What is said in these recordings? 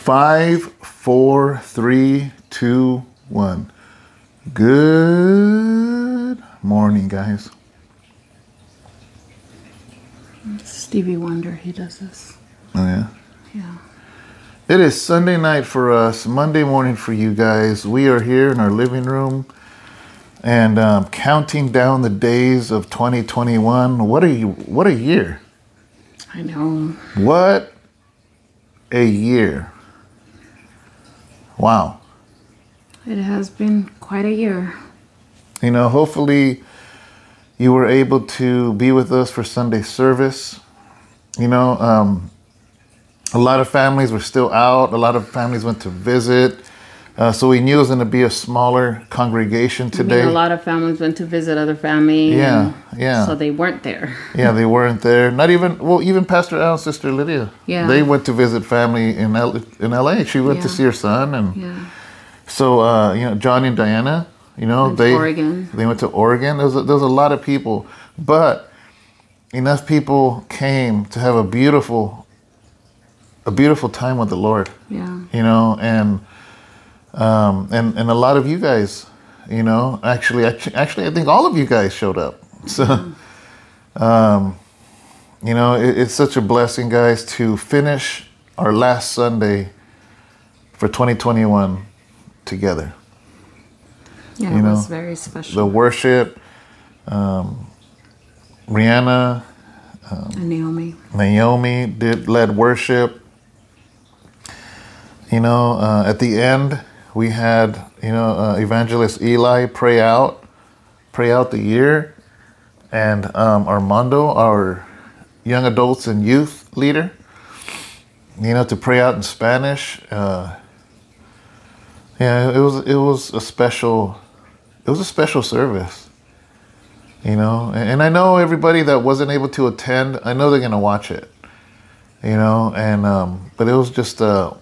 Five, four, three, two, one. Good morning, guys. Stevie Wonder, he does this. Oh, yeah. Yeah. It is Sunday night for us, Monday morning for you guys. We are here in our living room and um, counting down the days of 2021. What a what a year! I know. What a year! Wow. It has been quite a year. You know, hopefully you were able to be with us for Sunday service. You know, um, a lot of families were still out. A lot of families went to visit. Uh, so we knew it was going to be a smaller congregation I today. mean, a lot of families went to visit other family. Yeah, yeah. So they weren't there. yeah, they weren't there. Not even well, even Pastor Al and Sister Lydia. Yeah. They went to visit family in L- in L.A. She went to see her son, and Yeah. so uh, you know, Johnny and Diana. You know, Went to they Oregon. they went to Oregon. There's a, there was a lot of people, but enough people came to have a beautiful a beautiful time with the Lord. Yeah. you know, and um, and and a lot of you guys, you know, actually, actually, actually, I think all of you guys showed up. So, um, you know, it, it's such a blessing, guys, to finish our last Sunday for 2021 together. Yeah. You it know, was very special. The worship, um, Rihanna, and Naomi. Naomi did led worship. You know, uh, at the end we had you know uh, evangelist Eli pray out, pray out the year, and um, Armando, our young adults and youth leader, you know, to pray out in Spanish. Uh, yeah, it was it was a special, it was a special service you know and, i know everybody that wasn't able to attend i know they're to watch it you know and um, but it was just a,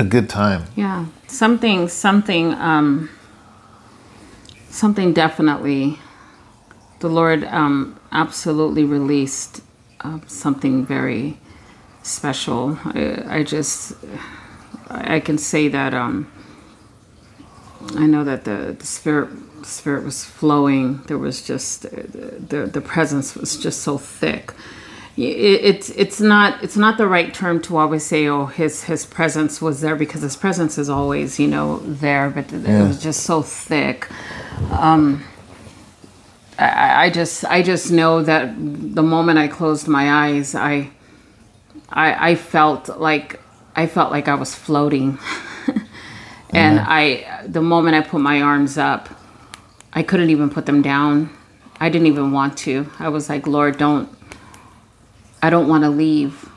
a good time Yeah. Something. Something. Um. Something definitely. The Lord um, absolutely released uh, something very special. I, I just. I can say that. Um. I know that the, the spirit spirit was flowing. There was just the, the presence was just so thick. It, it's it's not it's not the right term to always say oh his his presence was there because his presence is always you know there but it was just so thick. Um, I, I just I just know that the moment I closed my eyes I I, I felt like I felt like I was floating. and I the moment I put my arms up, I couldn't even put them down. I didn't even want to. I was like, Lord, don't I don't want to leave.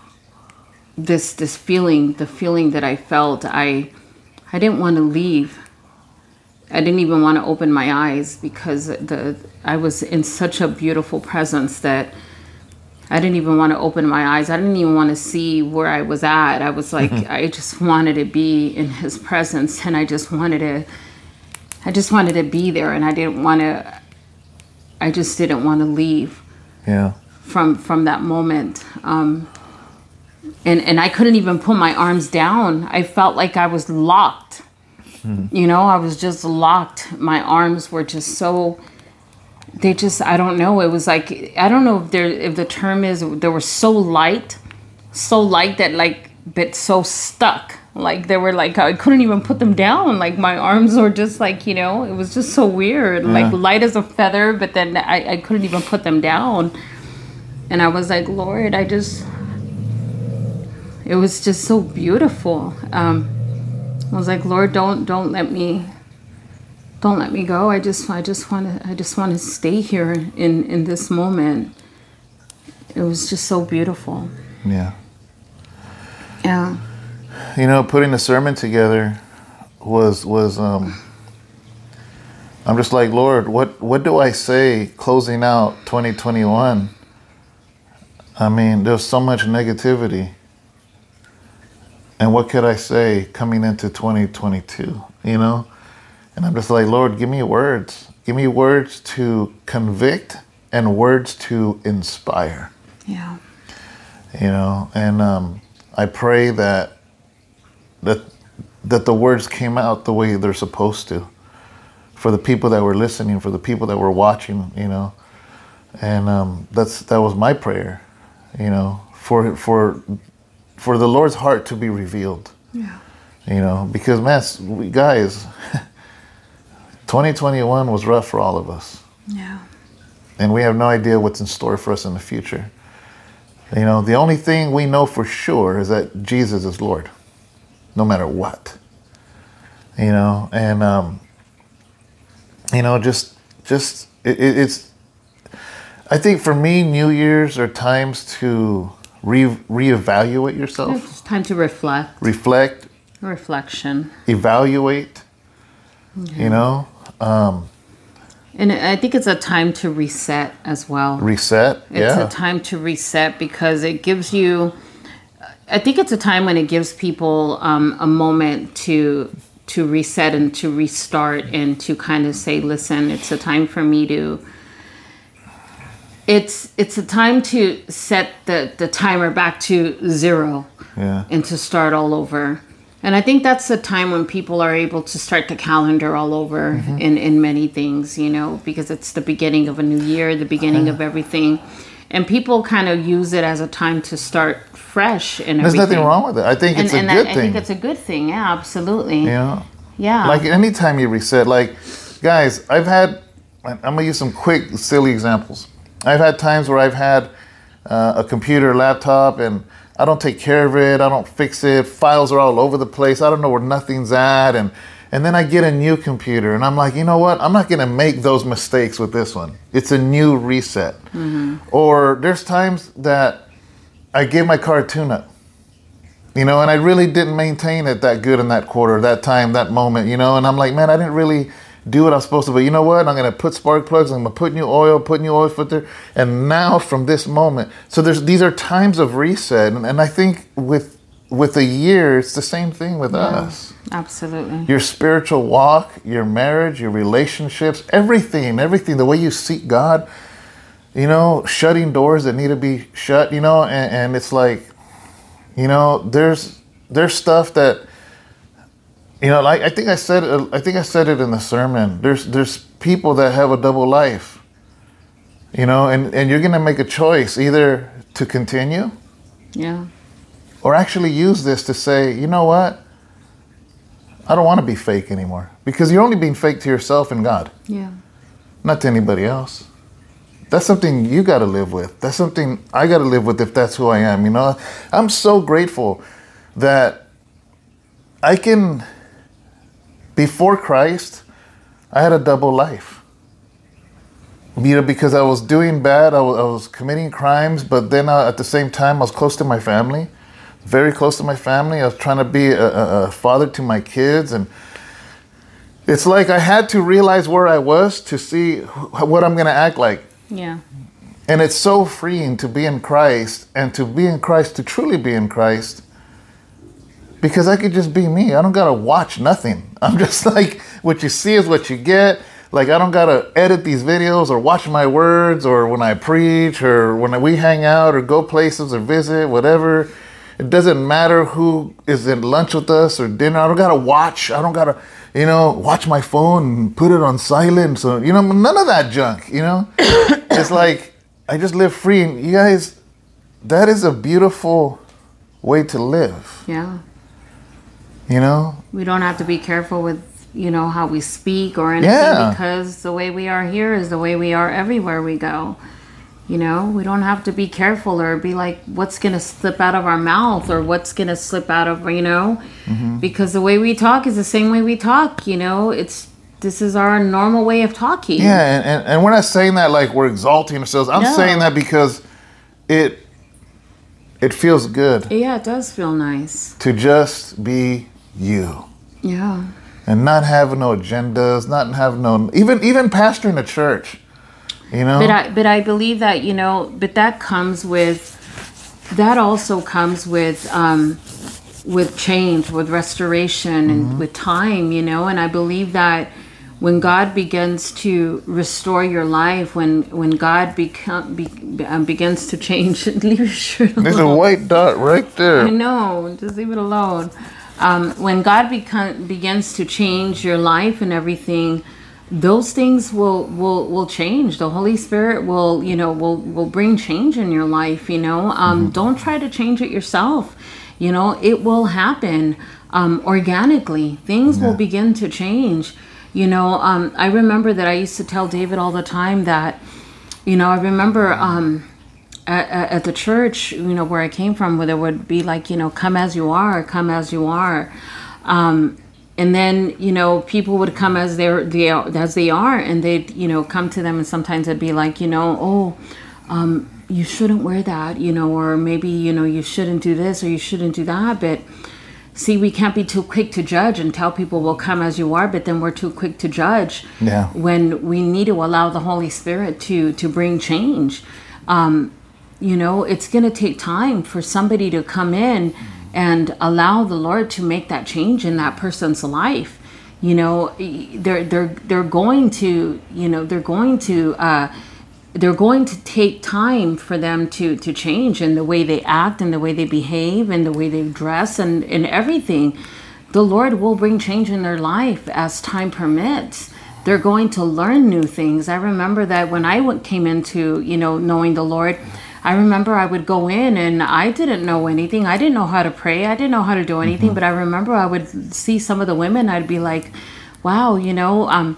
This this feeling, the feeling that I felt, I I didn't want to leave. I didn't even want to open my eyes because the I was in such a beautiful presence that I didn't even want to open my eyes. I didn't even want to see where I was at. I was like, mm-hmm. I just wanted to be in his presence and I just wanted to, I just wanted to be there and I didn't want to, I just didn't want to leave yeah from, from that moment. Um, and, and I couldn't even put my arms down. I felt like I was locked. You know, I was just locked. My arms were just so, they just i don't know it was like i don't know if there if the term is they were so light so light that like but so stuck like they were like i couldn't even put them down like my arms were just like you know it was just so weird like light as a feather but then I, I couldn't even put them down and i was like lord i just it was just so beautiful um i was like lord don't don't let me don't let me go. I just I just want to I just want to stay here in in this moment. It was just so beautiful. yeah Yeah. you know putting the sermon together was was um i'm just like lord what what do i say closing out 2021 i mean there's so much negativity. And what could i say coming into 2022 you know? And i'm just like lord give me words. Give me words to convict and words to inspire. Yeah. you know and um, i pray that that that the words came out the way they're supposed to for the people that were listening, for the people that were watching, you know. And um, that's that was my prayer, you know, for for for the Lord's heart to be revealed. Yeah. You know, because man, we guys, 2021 was rough for all of us, Yeah. and we have no idea what's in store for us in the future. You know, the only thing we know for sure is that Jesus is Lord, no matter what. You know, and um, you know, just just it, it, it's. I think for me, New Year's are times to re reevaluate yourself, It's time to reflect. reflect, Reflection. evaluate. You know, And I think it's a time to reset as well. reset. It's yeah, a time to reset because it gives you. I think it's a time when it gives people um, a moment to to reset and to restart and to kind of say, "Listen, it's a time for me to." It's it's a time to set the the timer back to zero yeah, and to start all over. And I think that's the time when people are able to start the calendar all over Mm-hmm. in, in many things, you know, because it's the beginning of a new year, the beginning of everything. And people kind of use it as a time to start fresh and there's everything. nothing wrong with it. I think And, it's a good I thing. think it's a good thing. Yeah, absolutely. know, Yeah. like anytime you reset, like guys, I've had. I'm gonna use some quick, silly examples. I've had times where I've had uh, a computer, laptop, and I don't take care of it. I don't fix it. Files are all over the place. I don't know where nothing's at, and and then I get a new computer, and I'm like, you know what? I'm not gonna make those mistakes with this one. It's a new reset. Or there's times that I give my car a tune-up you know, and I really didn't maintain it that good in that quarter, that time, that moment, you know, and I'm like, man, I didn't really do what I'm supposed to, but you know what? I'm gonna put spark plugs, I'm gonna put new oil, put new oil filter, and now from this moment, so there's these are times of reset, and, and I think with with a year, it's the same thing with us. absolutely. Your spiritual walk, your marriage, your relationships, everything, everything, the way you seek God, you know, shutting doors that need to be shut, you know, and, and it's like, you know, there's there's stuff that, you know, like I think I said, it- I think I said it in the sermon. There's there's people that have a double life, you know, and and you're gonna make a choice either to continue Yeah. or actually use this to say, you know what, I don't want to be fake anymore because you're only being fake to yourself and God, Yeah. not to anybody else. That's something you got to live with. That's something I got to live with if that's who I am. You know, I'm so grateful that I can, before Christ, I had a double life. You know, because I was doing bad, I was, I was committing crimes, but then uh, at the same time, I was close to my family, very close to my family. I was trying to be a, a, father to my kids, and it's like I had to realize where I was to see wh- what I'm going to act like. Yeah. And it's so freeing to be in Christ and to be in Christ, to truly be in Christ, because I could just be me. I don't got to watch nothing. I'm just like, what you see is what you get. Like, I don't got to edit these videos or watch my words or when I preach or when we hang out or go places or visit, whatever. It doesn't matter who is at lunch with us or dinner. I don't got to watch. I don't got to, you know, watch my phone and put it on silent. So, you know, none of that junk, you know? it's like I just live free. And you guys, that is a beautiful way to live. Yeah. You know, We don't have to be careful with, you know, how we speak or anything Yeah. because the way we are here is the way we are everywhere we go. You know, we don't have to be careful or be like, what's going to slip out of our mouth or what's going to slip out of, you know, Mm-hmm. because the way we talk is the same way we talk, you know, it's, this is our normal way of talking. yeah, and, and, and we're not saying that like we're exalting ourselves. I'm No. saying that because it it feels good Yeah, it does feel nice. to just be you Yeah. and not have no agendas, not have no even even pastoring a church. You know, But I but I believe that you know, but that comes with that also comes with um, with change, with restoration, and with time. You know, and I believe that when God begins to restore your life, when when God become be, um, begins to change, leave your shirt there's a white dot right there. I know, just leave it alone. Um, when God become, begins to change your life and everything, those things will will will change. The Holy Spirit will you know will will bring change in your life. You know, um, don't try to change it yourself. You know, it will happen um, organically. Things will begin to change. You know, um, I remember that I used to tell David all the time that, you know, I remember um, at, at at the church, you know, where I came from, where there would be like, you know, come as you are, come as you are. Um, and then, you know, people would come as they're, they are, as they are, and they'd, you know, come to them, and sometimes it'd be like, you know, oh, um, you shouldn't wear that, you know, or maybe, you know, you shouldn't do this or you shouldn't do that. But see, we can't be too quick to judge and tell people, well, come as you are, but then we're too quick to judge Yeah. when we need to allow the Holy Spirit to to bring change. Um, you know, it's going to take time for somebody to come in and allow the Lord to make that change in that person's life. You know, they're they're they're going to you know they're going to. Uh, they're going to take time for them to to change in the way they act and the way they behave and the way they dress and and everything the lord will bring change in their life as time permits they're going to learn new things i remember that when i came into you know knowing the lord i remember i would go in and i didn't know anything. I didn't know how to pray. I didn't know how to do anything but i remember i would see some of the women i'd be like wow you know um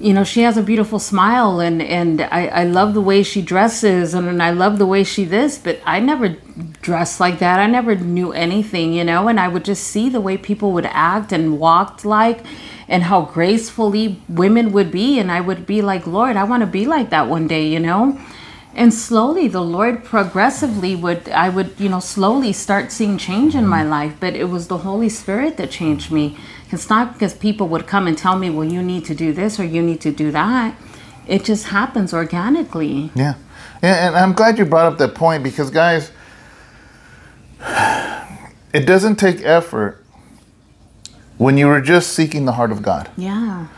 you know she has a beautiful smile and and I, I love the way she dresses and, and I love the way she this but I never dressed like that. I never knew anything you know and I would just see the way people would act and walked like and how gracefully women would be and I would be like Lord I want to be like that one day you know and slowly the lord progressively would i would you know slowly start seeing change in my mm-hmm. life but it was the holy spirit that changed me. It's not because people would come and tell me well you need to do this or you need to do that. It just happens organically. Yeah. And I'm glad you brought up that point because, guys, it doesn't take effort when you are just seeking the heart of God. yeah.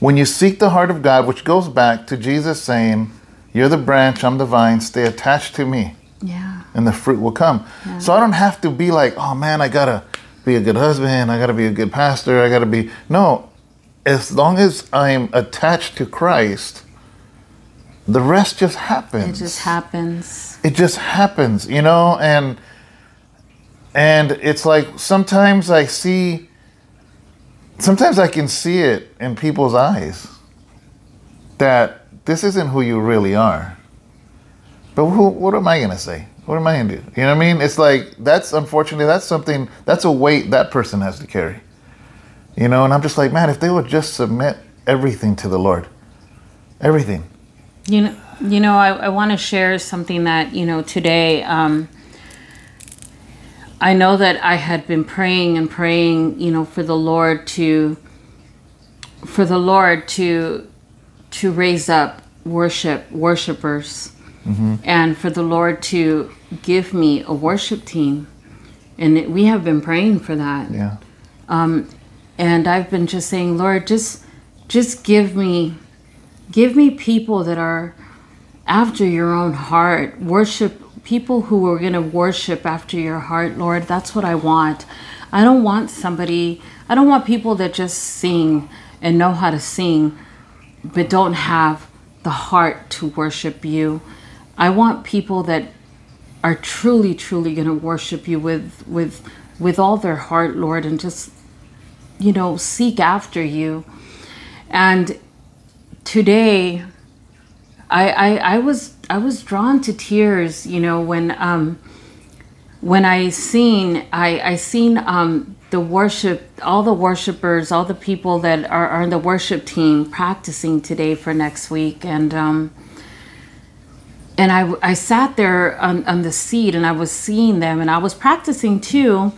When you seek the heart of God, which goes back to Jesus saying, You're the branch, I'm the vine, stay attached to me, yeah and the fruit will come. So I don't have to be like, Oh man, I gotta be a good husband, I gotta be a good pastor, I gotta be. No, as long as I'm attached to Christ, the rest just happens it just happens it just happens you know and and it's like sometimes i see sometimes i can see it in people's eyes that this isn't who you really are. But who, what am i going to say? What am i going to do? You know what i mean? It's like that's unfortunately that's something that's a weight that person has to carry. You know and i'm just like man if they would just submit everything to the lord everything. You know, you know, I, I want to share something that you know today. Um, I know that I had been praying and praying, you know, for the Lord to, for the Lord to, to raise up worship worshipers, mm-hmm. and for the Lord to give me a worship team, and it- we have been praying for that yeah um, and I've been just saying, Lord, just just give me give me people that are after your own heart. Worship people who are going to worship after your heart, Lord. That's what I want. I don't want somebody I don't want people that just sing and know how to sing but don't have the heart to worship you. I want people that are truly truly going to worship you with with with all their heart, Lord, and just you know, seek after you. And today, I, I, I was I was drawn to tears, you know, when um, when I seen I, I seen um, the worship, all the worshipers, all the people that are, are in the worship team practicing today for next week, and um, and I, I sat there on, on the seat and I was seeing them and I was practicing too.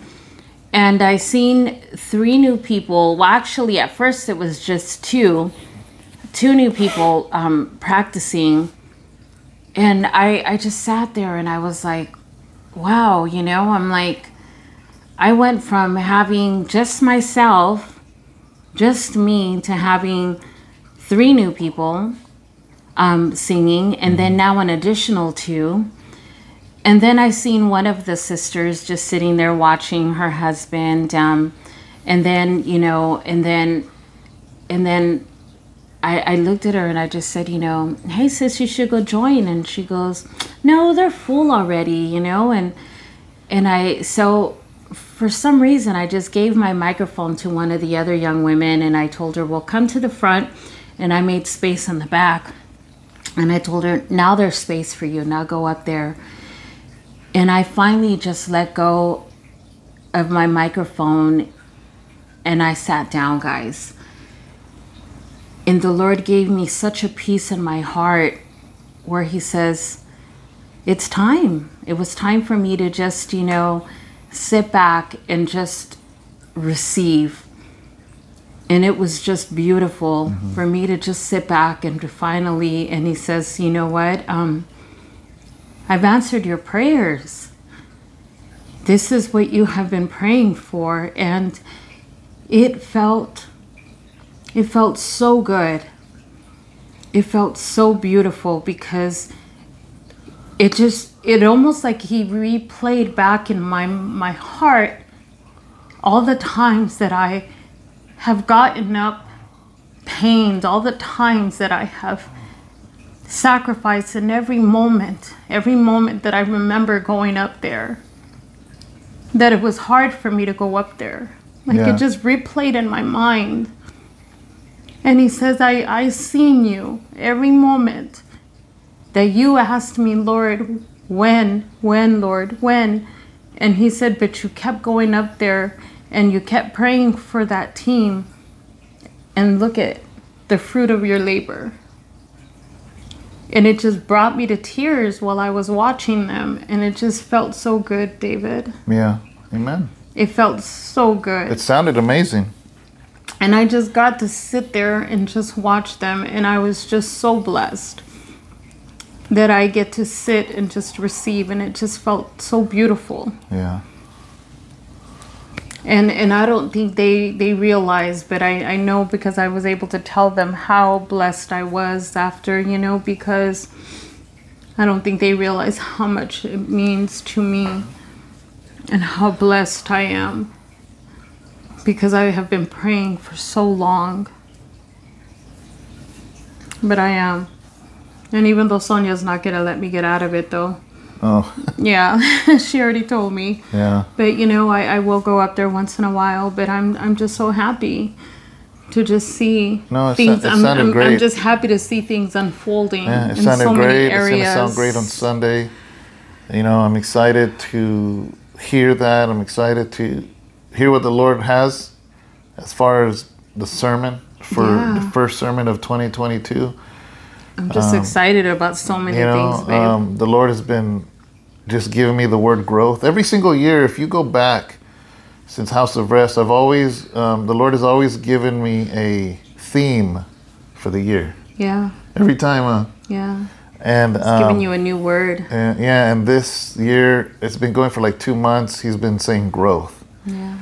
And I seen three new people. Well, actually, at first it was just two, two new people um, practicing, and I I just sat there and I was like, wow, you know, I'm like, I went from having just myself, just me, to having three new people um, singing, and then now an additional two and then I seen one of the sisters just sitting there watching her husband. Um, and then you know, and then, and then I, I looked at her and I just said, you know, hey sis, you should go join. And she goes, no, they're full already, you know. And and I so for some reason I just gave my microphone to one of the other young women and I told her, well, come to the front. And I made space in the back. And I told her, now there's space for you. Now go up there. And I finally just let go of my microphone and I sat down, guys. And the Lord gave me such a peace in my heart where He says, It's time. It was time for me to just, you know, sit back and just receive. And it was just beautiful mm-hmm. for me to just sit back and to finally, and He says, You know what? Um, I've answered your prayers. This is what you have been praying for. And it felt it felt so good. It felt so beautiful because it just it almost like he replayed back in my my heart all the times that I have gotten up pained, all the times that I have sacrificed in every moment, every moment that I remember going up there. That it was hard for me to go up there. Like yeah. it just replayed in my mind. And he says, I, I seen you every moment that you asked me, Lord, when, when, Lord, when? And he said, but you kept going up there and you kept praying for that team. And look at the fruit of your labor. And it just brought me to tears while I was watching them. And it just felt so good, David. Yeah. Amen. It felt so good. It sounded amazing and I just got to sit there and just watch them, and I was just so blessed that I get to sit and just receive, and it just felt so beautiful. Yeah. And and I don't think they they realize, but I I know because I was able to tell them how blessed I was after, you know, because I don't think they realize how much it means to me and how blessed I am because I have been praying for so long. But I am. And even though Sonia's not going to let me get out of it, though. Oh. yeah, she already told me. Yeah. But you know, I, I will go up there once in a while. But I'm I'm just so happy to just see no, things. It I'm, I'm, great. I'm just happy to see things unfolding. Yeah, it sounded so great. It's gonna sound great on Sunday. You know, I'm excited to hear that. I'm excited to hear what the Lord has as far as the sermon for yeah. the first sermon of 2022. I'm just um, excited about so many you know, things, babe. Um, the Lord has been just giving me the word growth every single year. If you go back since House of Rest, I've always um, the Lord has always given me a theme for the year. Yeah. Every time. Uh, yeah. And um, giving you a new word. And, yeah, and this year it's been going for like two months. He's been saying growth. Yeah.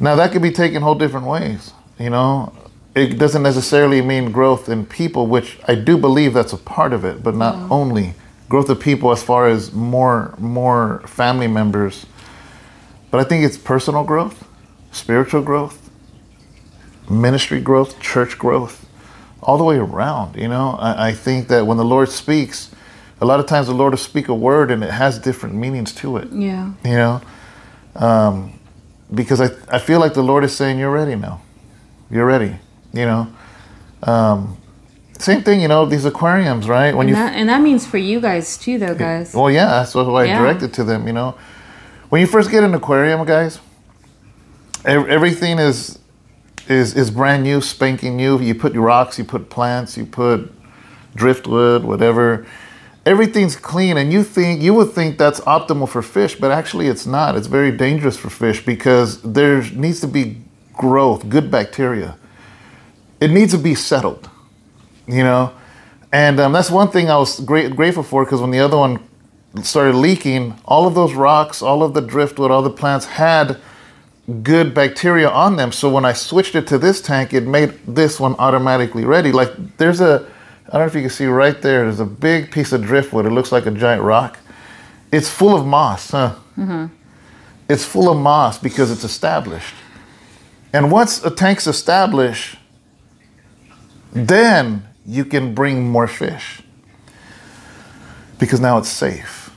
Now that could be taken whole different ways. You know, it doesn't necessarily mean growth in people, which I do believe that's a part of it, but not yeah. only growth of people as far as more more family members. But I think it's personal growth, spiritual growth, ministry growth, church growth, all the way around. You know, I, I think that when the Lord speaks, a lot of times the Lord will speak a word and it has different meanings to it. Yeah. You know. Um, because I, I feel like the Lord is saying, You're ready now. You're ready. You know? Um, same thing, you know, these aquariums, right? When and you that, and that means for you guys too, though, guys. Well, yeah, that's what I yeah. directed to them. You know, when you first get an aquarium, guys, everything is is is brand new, spanking new. You put rocks, you put plants, you put driftwood, whatever, everything's clean and you think you would think that's optimal for fish but actually it's not it's very dangerous for fish because there needs to be growth good bacteria it needs to be settled you know and um, that's one thing i was great, grateful for because when the other one started leaking all of those rocks all of the driftwood all the plants had good bacteria on them so when i switched it to this tank it made this one automatically ready like there's a I don't know if you can see right there, there's a big piece of driftwood. It looks like a giant rock. it's full of moss, huh? It's full of moss because it's established. And once a tank's established, then you can bring more fish because now it's safe.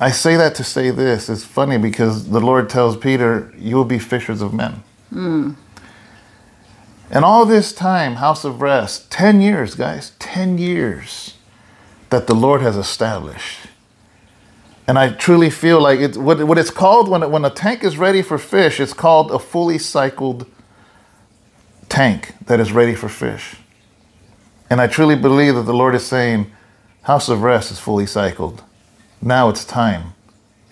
I say that to say this. It's funny because the Lord tells Peter, You will be fishers of men. Hmm. And all this time, House of Rest, 10 years, guys, 10 years that the Lord has established. And I truly feel like it's what, what it's called when, it, when a tank is ready for fish, it's called a fully cycled tank that is ready for fish. And I truly believe that the Lord is saying, House of Rest is fully cycled. Now it's time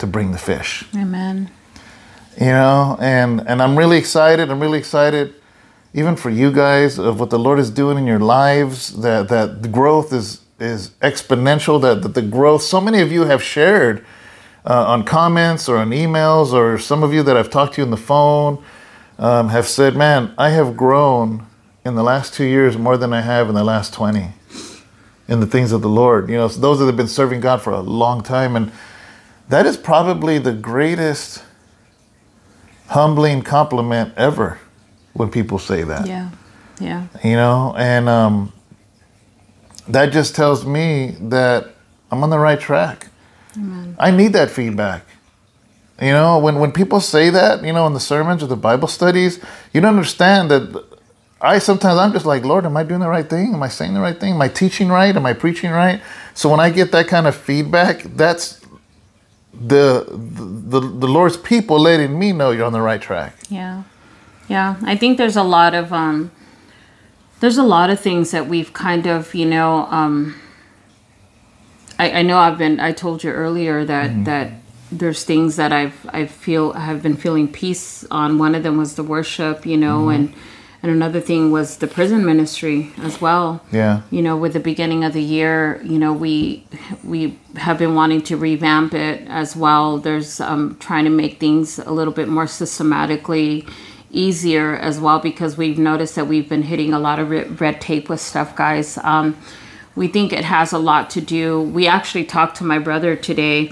to bring the fish Amen. you know and and i'm really excited i'm really excited even for you guys of what the lord is doing in your lives that that the growth is is exponential that, that the growth so many of you have shared uh, on comments or on emails or some of you that i've talked to on the phone um, have said man i have grown in the last two years more than i have in the last 20 in the things of the lord you know so those that have been serving god for a long time and that is probably the greatest humbling compliment ever when people say that. Yeah. Yeah. You know, and um, that just tells me that I'm on the right track. I need that feedback. You know, when, when people say that, you know, in the sermons or the Bible studies, you don't understand that I sometimes I'm just like, Lord, am I doing the right thing? Am I saying the right thing? Am I teaching right? Am I preaching right? So when I get that kind of feedback, that's the the, the Lord's people letting me know you're on the right track. Yeah. Yeah. I think there's a lot of um there's a lot of things that we've kind of, you know, um I, I know I've been I told you earlier that that there's things that I've I feel have been feeling peace on. One of them was the worship, you know, and and another thing was the prison ministry as well. Yeah. you know with the beginning of the year you know we we have been wanting to revamp it as well there's um, trying to make things a little bit more systematically easier as well because we've noticed that we've been hitting a lot of red tape with stuff guys um, we think it has a lot to do we actually talked to my brother today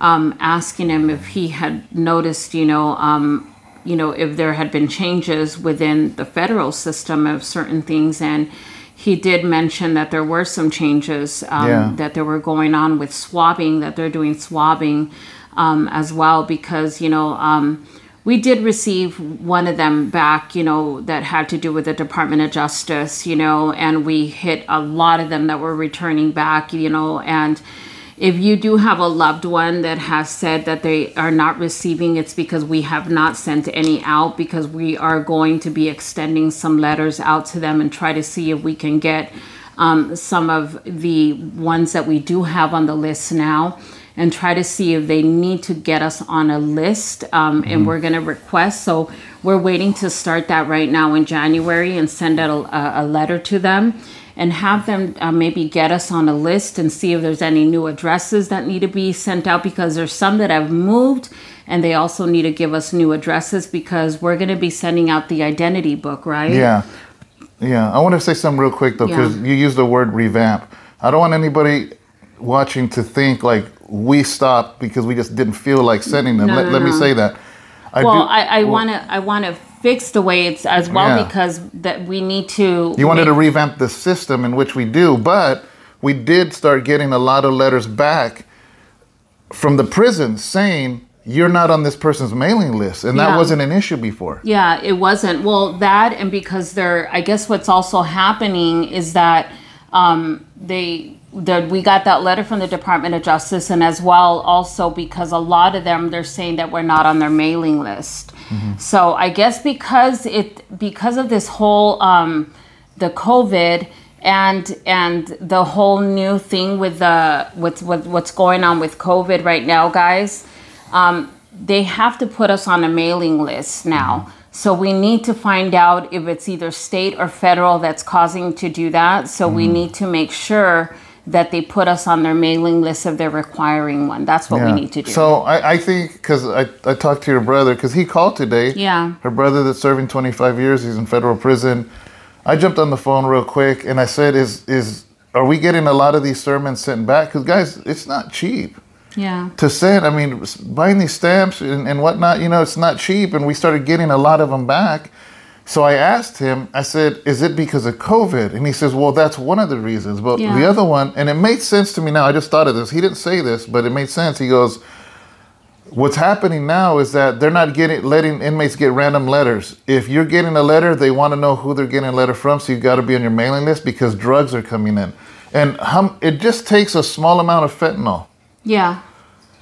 um, asking him if he had noticed you know um, you know, if there had been changes within the federal system of certain things. And he did mention that there were some changes um, Yeah. that there were going on with swabbing, that they're doing swabbing um, as well, because, you know, um, we did receive one of them back, you know, that had to do with the Department of Justice, you know, and we hit a lot of them that were returning back, you know, and if you do have a loved one that has said that they are not receiving, it's because we have not sent any out because we are going to be extending some letters out to them and try to see if we can get um, some of the ones that we do have on the list now and try to see if they need to get us on a list um, and we're going to request. So we're waiting to start that right now in january and send out a, a letter to them and have them uh, maybe get us on a list and see if there's any new addresses that need to be sent out because there's some that have moved and they also need to give us new addresses because we're going to be sending out the identity book right Yeah. Yeah. I want to say something real quick though, because Yeah. you used the word revamp. I don't want anybody watching to think like we stopped because we just didn't feel like sending them. No, let no, let me say that. I well do- i, I well, want to i want to fix the way it's as well Yeah. because that we need to You wanted to revamp the system in which we do, but we did start getting a lot of letters back from the prison saying you're not on this person's mailing list, and that Yeah. wasn't an issue before. Yeah, it wasn't. Well, that and because they're, I guess what's also happening is that um, they, that we got that letter from the Department of Justice, and as well also because a lot of them they're saying that we're not on their mailing list. So I guess because it because of this whole um, the COVID and and the whole new thing with the with, with what's going on with COVID right now, guys um, they have to put us on a mailing list now. So we need to find out if it's either state or federal that's causing to do that. So we need to make sure that they put us on their mailing list if they're requiring one. That's what we need to do. So I, I think because I, I talked to your brother because he called today. Yeah. Her brother that's serving 25 years. He's in federal prison. I jumped on the phone real quick and I said, "Is is are we getting a lot of these sermons sent back? Because guys, it's not cheap. Yeah. to send. I mean, buying these stamps and, and whatnot, you know, it's not cheap. And we started getting a lot of them back. So I asked him, I said, is it because of COVID? And he says, well, that's one of the reasons. But Yeah. the other one, and it made sense to me now. I just thought of this. He didn't say this, but it made sense. He goes, what's happening now is that they're not getting letting inmates get random letters. If you're getting a letter, they want to know who they're getting a letter from, so you've got to be on your mailing list because drugs are coming in. And how, it just takes a small amount of fentanyl. Yeah.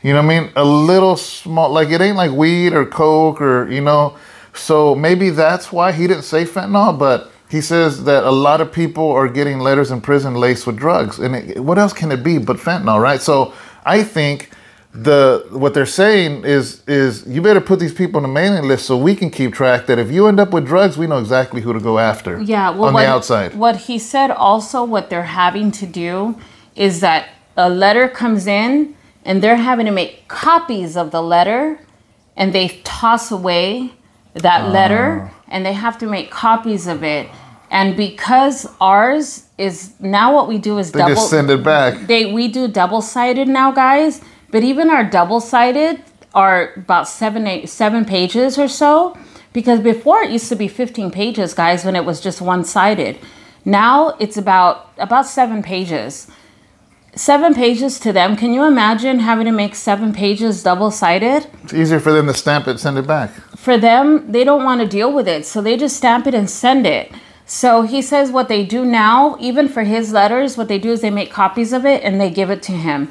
You know what I mean? A little small, like it ain't like weed or coke or you know. So maybe that's why he didn't say fentanyl, but he says that a lot of people are getting letters in prison laced with drugs, and it, what else can it be but fentanyl, right? So I think the what they're saying is is you better put these people on the mailing list so we can keep track that if you end up with drugs, we know exactly who to go after. Yeah, well, on what, the outside. What he said also, what they're having to do is that a letter comes in and they're having to make copies of the letter and they toss away that Ah. letter and they have to make copies of it. And because ours is now what we do is They double just send it back. they we do double sided now, guys. But even our double sided are about seven eight seven pages or so. Because before it used to be fifteen pages, guys, when it was just one sided. Now it's about about seven pages. Seven pages to them. Can you imagine having to make seven pages double sided? It's easier for them to stamp it, send it back. for them, they don't want to deal with it. So they just stamp it and send it. So he says what they do now, even for his letters, what they do is they make copies of it and they give it to him.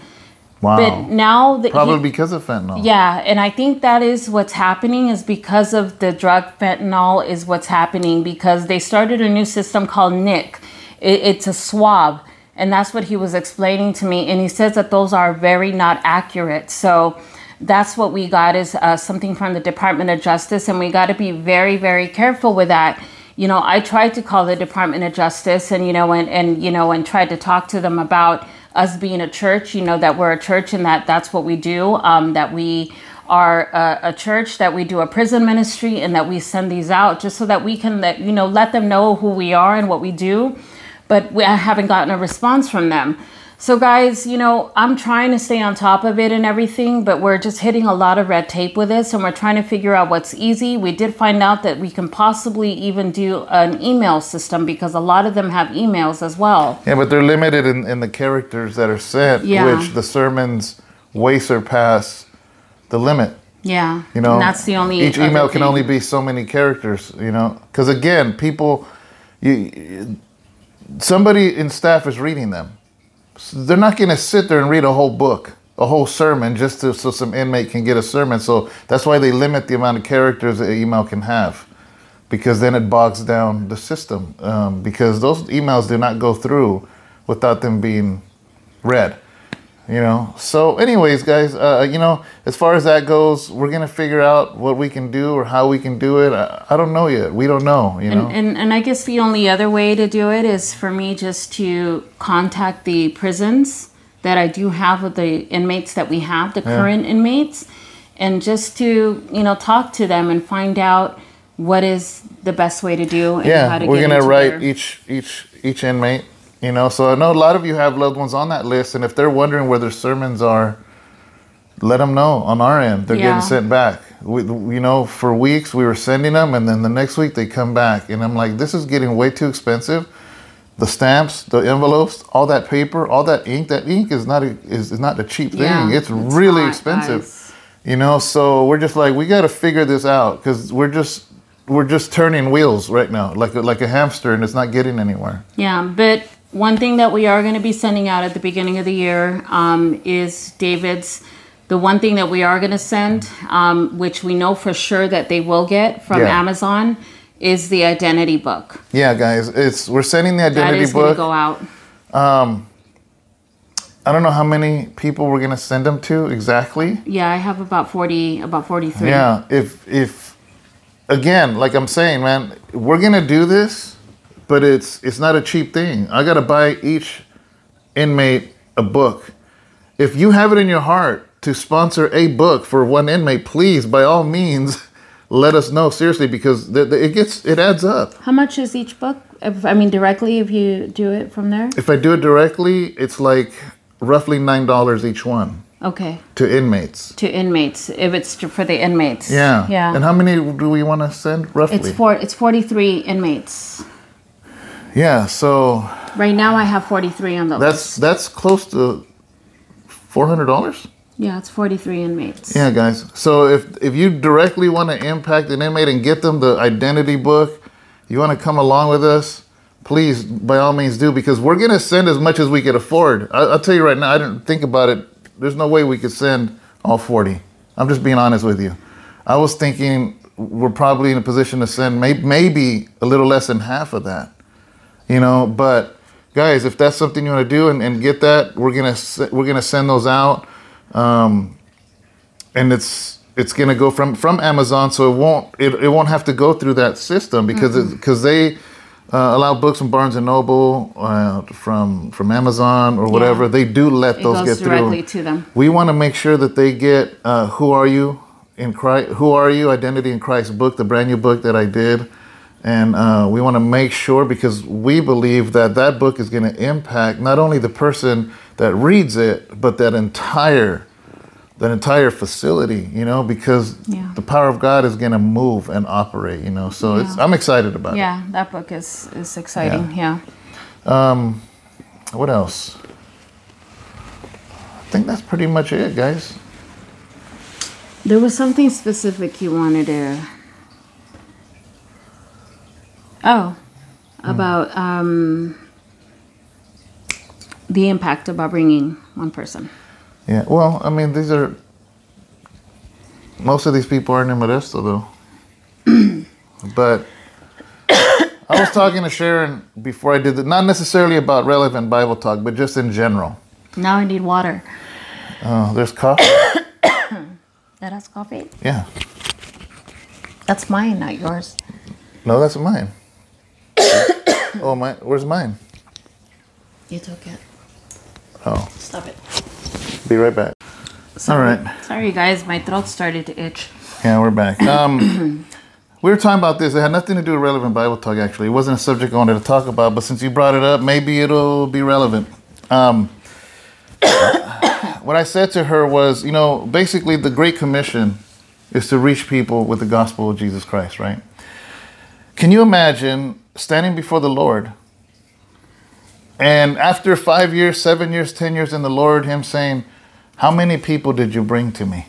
Wow. But now that Probably he, because of fentanyl. yeah, and I think that is what's happening is because of the drug fentanyl is what's happening because they started a new system called NIC. It, it's a swab, and that's what he was explaining to me. And he says that those are very not accurate. So that's what we got is uh, something from the Department of Justice, and we got to be very, very careful with that. You know, I tried to call the Department of Justice, and you know, and and you know, and tried to talk to them about us being a church. You know, that we're a church, and that that's what we do. Um, that we are a, a church, that we do a prison ministry, and that we send these out just so that we can let you know let them know who we are and what we do. But we I haven't gotten a response from them. So, guys, you know, I'm trying to stay on top of it and everything, but we're just hitting a lot of red tape with this and we're trying to figure out what's easy. We did find out that we can possibly even do an email system because a lot of them have emails as well. Yeah, but they're limited in, in the characters that are sent, Yeah. which the sermons way surpass the limit. Yeah. You know, and that's the only. each email can thing. only be so many characters. You know, because again, people, you, somebody in staff is reading them. They're not going to sit there and read a whole book, a whole sermon, just to, so some inmate can get a sermon. So that's why they limit the amount of characters an email can have, because then it bogs down the system. Um, because those emails do not go through without them being read you know? So anyways guys uh, you know as far as that goes we're gonna figure out what we can do or how we can do it. I, I don't know yet. We don't know you know? And, and and I guess the only other way to do it is for me just to contact the prisons that I do have with the inmates that we have, the current inmates, and just to you know talk to them and find out what is the best way to do and how to yeah we're gonna write their- each each each inmate you know so i know a lot of you have loved ones on that list and if they're wondering where their sermons are let them know on our end. They're Yeah. getting sent back. We, you know for weeks we were sending them and then the next week they come back and i'm like this is getting way too expensive. The stamps the envelopes all that paper all that ink that ink is not a, is, is not a cheap thing. Yeah, it's, really not, expensive. guys. you know so we're just like we got to figure this out because we're just we're just turning wheels right now like a, like a hamster and it's not getting anywhere. Yeah, but one thing that we are going to be sending out at the beginning of the year um, is David's. The one thing that we are going to send, um, which we know for sure that they will get from Yeah. Amazon, is the identity book. yeah guys it's we're sending the That identity is going to book go out. i don't know how many people we're going to send them to exactly Yeah, I have about forty, about forty-three. Yeah, if if again, like I'm saying, man, we're gonna do this, but it's it's not a cheap thing. I gotta buy each inmate a book. If you have it in your heart to sponsor a book for one inmate, please, by all means, let us know seriously because the, the, it gets it adds up. How much is each book? If, I mean, directly if you do it from there. If I do it directly, it's like roughly nine dollars each one. Okay. to inmates. To inmates, if it's to- for the inmates. Yeah. Yeah. And how many do we want to send roughly? it's four. It's forty-three inmates. Yeah. So Right now, I have forty-three on the that's list. that's close to four hundred dollars. Yeah, it's forty-three inmates. Yeah, guys. So if if you directly want to impact an inmate and get them the identity book, you want to come along with us, please, by all means, do because we're gonna send as much as we could afford. I, I'll tell you right now. I didn't think about it. There's no way we could send all forty. I'm just being honest with you. I was thinking we're probably in a position to send may, maybe a little less than half of that. You know, but guys, if that's something you want to do and, and get that, we're gonna we're gonna send those out. Um, and it's it's gonna go from from Amazon, so it won't it, it won't have to go through that system because because they uh, allow books from Barnes and Noble uh, from from Amazon or whatever. Yeah. They do let It those goes get directly through. to them. We want to make sure that they get uh, "Who Are You in Christ?" "Who Are You?" Identity in Christ book, the brand new book that I did, and uh, we want to make sure because we believe that that book is going to impact not only the person that reads it, but that entire that entire facility. You know, because Yeah. the power of God is going to move and operate. You know, so it's Yeah. I'm excited about it. Yeah, that book is is exciting. Yeah. Um, What else? I think that's pretty much it, guys. There was something specific you wanted to. Oh, about um, the impact about bringing one person. Yeah. Well, I mean, these are most of these people aren't in Modesto though. but I was talking to Sharon before I did that, not necessarily about relevant Bible talk, but just in general. Now I need water. Oh, there's coffee. That has coffee. Yeah. That's mine, not yours. No, that's mine. Oh, my. Where's mine? You took it. Oh, Stop it. be right back. All right. Sorry, guys. My throat started to itch. Yeah, we're back. Um, we were talking about this. It had nothing to do with relevant Bible talk, actually. It wasn't a subject I wanted to talk about, but since you brought it up, maybe it'll be relevant. Um, what I said to her was, you know, basically the Great Commission is to reach people with the gospel of Jesus Christ, right? Can you imagine standing before the Lord and after five years, seven years, ten years in the Lord, Him saying, How many people did you bring to me?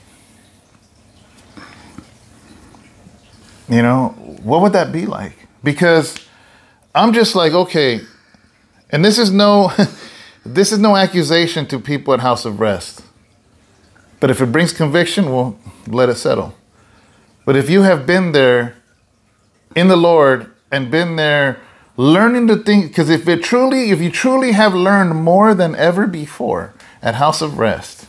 You know, what would that be like? Because I'm just like, okay, and this is no this is no accusation to people at House of Rest. But if it brings conviction, well, let it settle. But if you have been there in the Lord and been there learning the things, because if it truly, if you truly have learned more than ever before at House of Rest,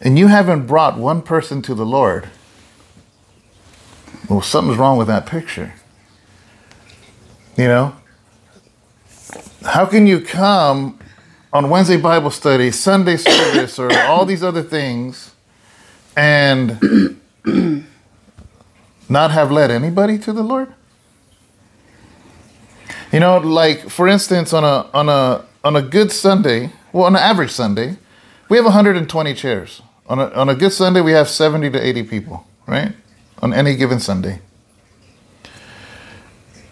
and you haven't brought one person to the Lord, well, something's wrong with that picture. You know? How can you come on Wednesday Bible study, Sunday service, or all these other things and not have led anybody to the Lord? You know, like for instance, on a on a on a good Sunday, well, on an average Sunday, we have 120 chairs. On a, on a good Sunday, we have 70 to 80 people, right? On any given Sunday.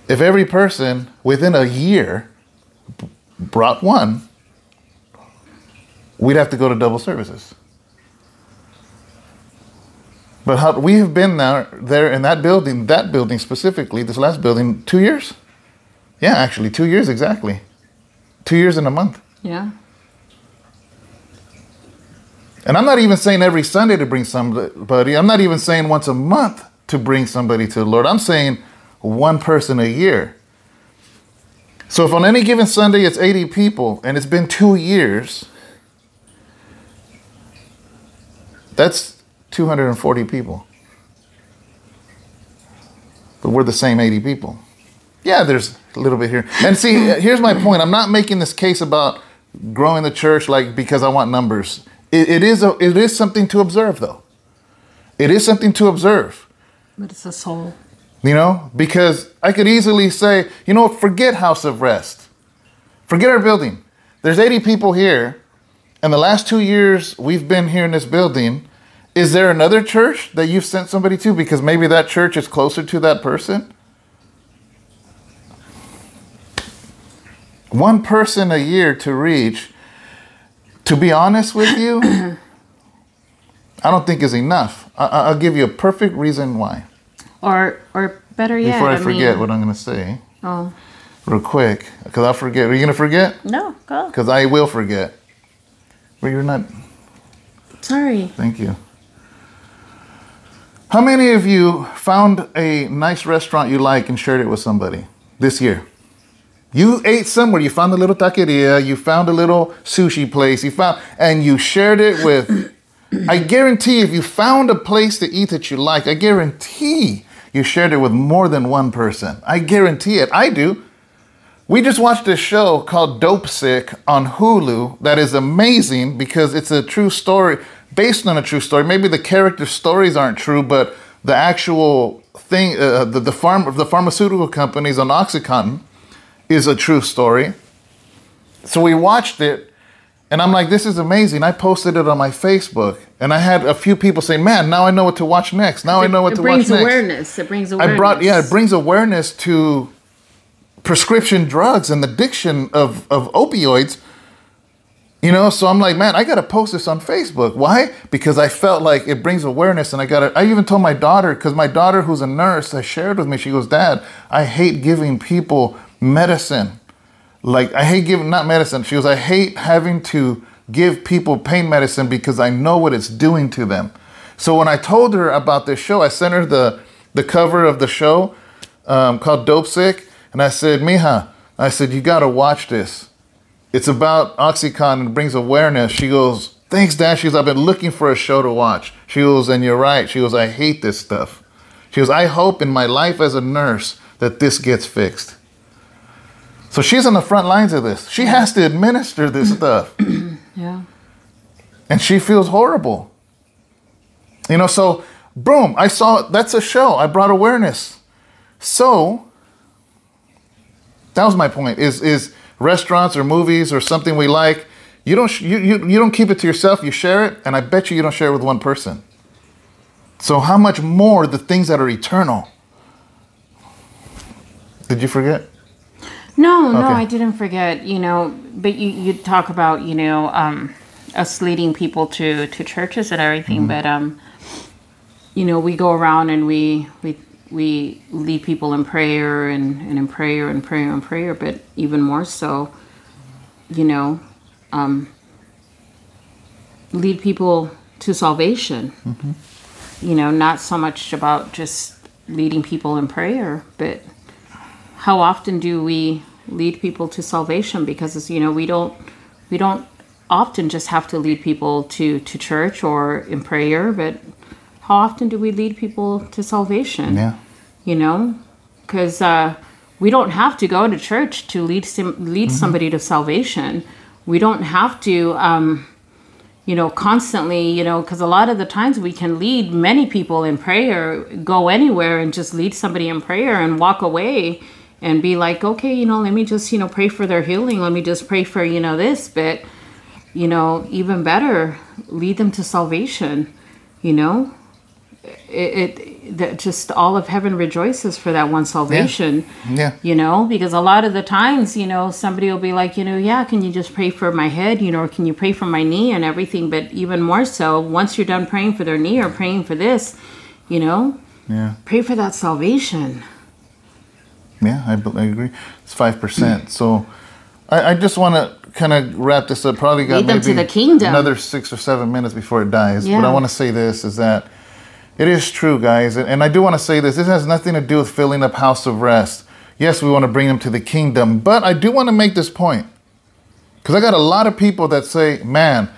If every person within a year b- brought one, we'd have to go to double services. But how, we have been there, there in that building, that building specifically, this last building, two years. Yeah, actually, two years exactly. Two years and a month. Yeah. And I'm not even saying every Sunday to bring somebody. I'm not even saying once a month to bring somebody to the Lord. I'm saying one person a year. So if on any given Sunday it's 80 people and it's been two years, that's 240 people. But we're the same 80 people. Yeah, there's a little bit here. And see, here's my point. I'm not making this case about growing the church like because I want numbers. It, it is a, it is something to observe though. It is something to observe. But it's a soul. You know, because I could easily say, you know, forget House of Rest. Forget our building. There's 80 people here, in the last two years we've been here in this building, is there another church that you've sent somebody to because maybe that church is closer to that person? One person a year to reach, to be honest with you, I don't think is enough. I- I- I'll give you a perfect reason why. Or or better yet, Before I forget mean, what I'm going to say, oh real quick, because I'll forget. Are you going to forget? no, go. Because I will forget. Well, you're not. Sorry. Thank you. How many of you found a nice restaurant you like and shared it with somebody this year? You ate somewhere, you found a little taqueria, you found a little sushi place, you found, and you shared it with. I guarantee if you found a place to eat that you like, I guarantee you shared it with more than one person. I guarantee it. I do. We just watched a show called Dopesick on Hulu that is amazing because it's a true story based on a true story. Maybe the character stories aren't true, but the actual thing, uh, the, the, farm, the pharmaceutical companies on Oxycontin is a true story. So we watched it, and I'm like, this is amazing. I posted it on my Facebook, and I had a few people say, man, now I know what to watch next. Now I know what to watch next. It brings awareness. It brings awareness. I brought yeah, it brings awareness to prescription drugs and the addiction of, of opioids. You know, so I'm like, man, I gotta post this on Facebook. Why? Because I felt like it brings awareness, and I gotta. I even told my daughter, because my daughter, who's a nurse, has shared with me. She goes, Dad, I hate giving people medicine. Like I hate giving not medicine. She goes, I hate having to give people pain medicine because I know what it's doing to them. So when I told her about this show, I sent her the the cover of the show um, called Dopesick, and I said, Mija, I said you gotta watch this. It's about OxyContin and brings awareness. She goes, Thanks, Dad. She goes, I've been looking for a show to watch. She goes, and you're right. She goes, I hate this stuff. She goes, I hope in my life as a nurse that this gets fixed. So she's on the front lines of this. She has to administer this mm. stuff. Yeah. And she feels horrible. You know, so boom, I saw that's a show. I brought awareness. So that was my point. Is is restaurants or movies or something we like, you don't sh- you, you you don't keep it to yourself, you share it, and I bet you you don't share it with one person. So how much more the things that are eternal? Did you forget? No, no, I didn't forget. You know, but you you talk about you know um, us leading people to to churches and everything, Mm-hmm. but um, you know, we go around and we we we lead people in prayer and, and in prayer and prayer and prayer, but even more so, you know, um, lead people to salvation. You know, not so much about just leading people in prayer, but how often do we lead people to salvation? Because you know we don't we don't often just have to lead people to to church or in prayer but how often do we lead people to salvation? Yeah. you know? Because uh, we don't have to go to church to lead sim- lead somebody to salvation. We don't have to um, you know constantly you know because a lot of the times we can lead many people in prayer go anywhere and just lead somebody in prayer and walk away and be like okay you know let me just you know pray for their healing. Let me just pray for you know this. But you know even better lead them to salvation you know? It, it that just all of heaven rejoices for that one salvation Yeah. you know? Because a lot of the times you know somebody will be like you know yeah can you just pray for my head you know or can you pray for my knee and everything? But even more so once you're done praying for their knee or praying for this you know? Yeah. pray for that salvation Yeah, I, I agree. It's five percent. Hmm. So I, I just want to kind of wrap this up. Probably got Lead them to maybe the kingdom. another six or seven minutes before it dies. But I want to say this is that it is true, guys, and, and I do want to say this. This has nothing to do with filling up house of rest. Yes, we want to bring them to the kingdom, but I do want to make this point because I got a lot of people that say, "Man."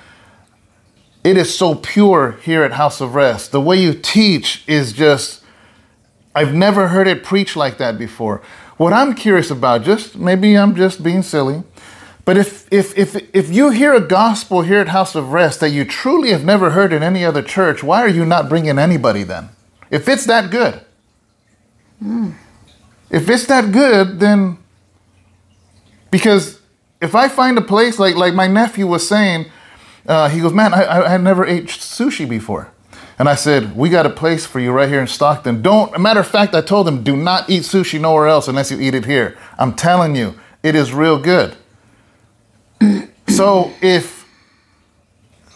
It is so pure here at House of Rest. The way you teach is just I've never heard it preached like that before. What I'm curious about, just maybe I'm just being silly, but if if if if you hear a gospel here at House of Rest that you truly have never heard in any other church, why are you not bringing anybody then? If it's that good, if it's that good, then because if I find a place like like my nephew was saying, uh, he goes, man, I, I, I never ate sushi before. And I said, we got a place for you right here in Stockton. Don't, a matter of fact, I told him, do not eat sushi nowhere else unless you eat it here. I'm telling you, it is real good. so if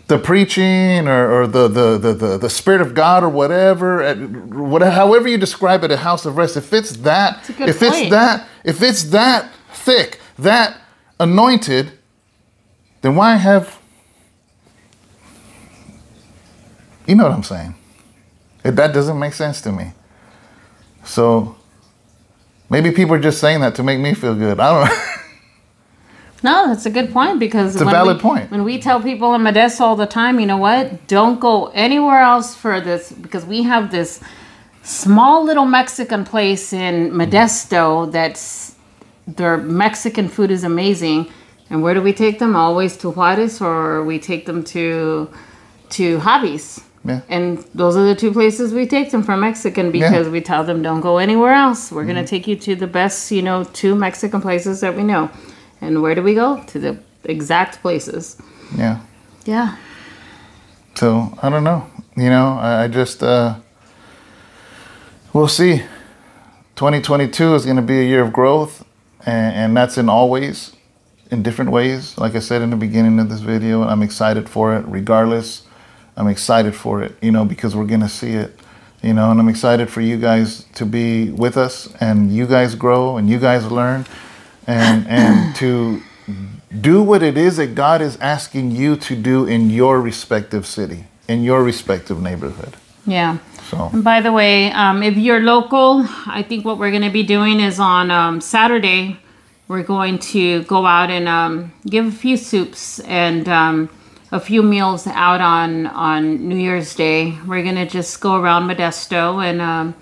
the preaching or, or the, the, the, the, the spirit of God or whatever, whatever, however you describe it, a house of rest, if it's that, if it's that, if it's that thick, that anointed, then why have you know what I'm saying? It, that doesn't make sense to me. So maybe people are just saying that to make me feel good. I don't know. No, that's a good point because It's a when valid we, point. When we tell people in Modesto all the time, you know what? Don't go anywhere else for this because we have this small little Mexican place in Modesto that's their Mexican food is amazing. And where do we take them? Always to Juarez or we take them to to Hobbies. Yeah. And those are the two places we take them for Mexican because we tell them don't go anywhere else. We're Mm-hmm. gonna take you to the best, you know, two Mexican places that we know. And where do we go? To the exact places. yeah. Yeah. So I don't know. You know, I, I just uh we'll see. 2022 is going to be a year of growth, and, and that's in all ways, in different ways. Like I said in the beginning of this video, I'm excited for it. Regardless, I'm excited for it. You know, because we're going to see it. You know, and I'm excited for you guys to be with us, and you guys grow, and you guys learn, and and to do what it is that God is asking you to do in your respective city, in your respective neighborhood. Yeah. So, And by the way, um, if you're local, I think what we're going to be doing is on um, Saturday, we're going to go out and um, give a few soups and um, a few meals out on, on New Year's Day. We're going to just go around Modesto and, um,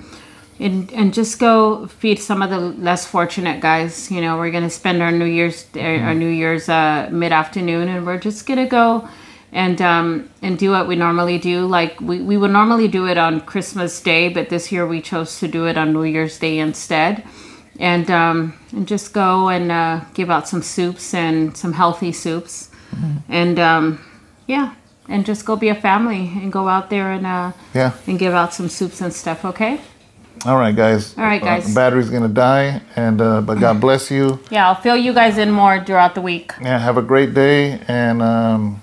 and, and just go feed some of the less fortunate guys. You know, we're going to spend our New Year's, our New Year's uh, mid afternoon and we're just going to go and um, and do what we normally do. Like we, we would normally do it on Christmas Day, but this year we chose to do it on New Year's Day instead. And um, and just go and uh, give out some soups and some healthy soups, and um, yeah, and just go be a family and go out there and uh, yeah. and give out some soups and stuff. Okay? All right, guys. All right, guys. Uh, battery's gonna die, and uh, but God bless you. Yeah, I'll fill you guys in more throughout the week. Yeah, have a great day, and um,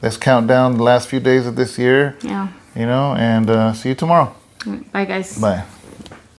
let's count down the last few days of this year. Yeah. You know, and uh, see you tomorrow. Bye, guys. Bye.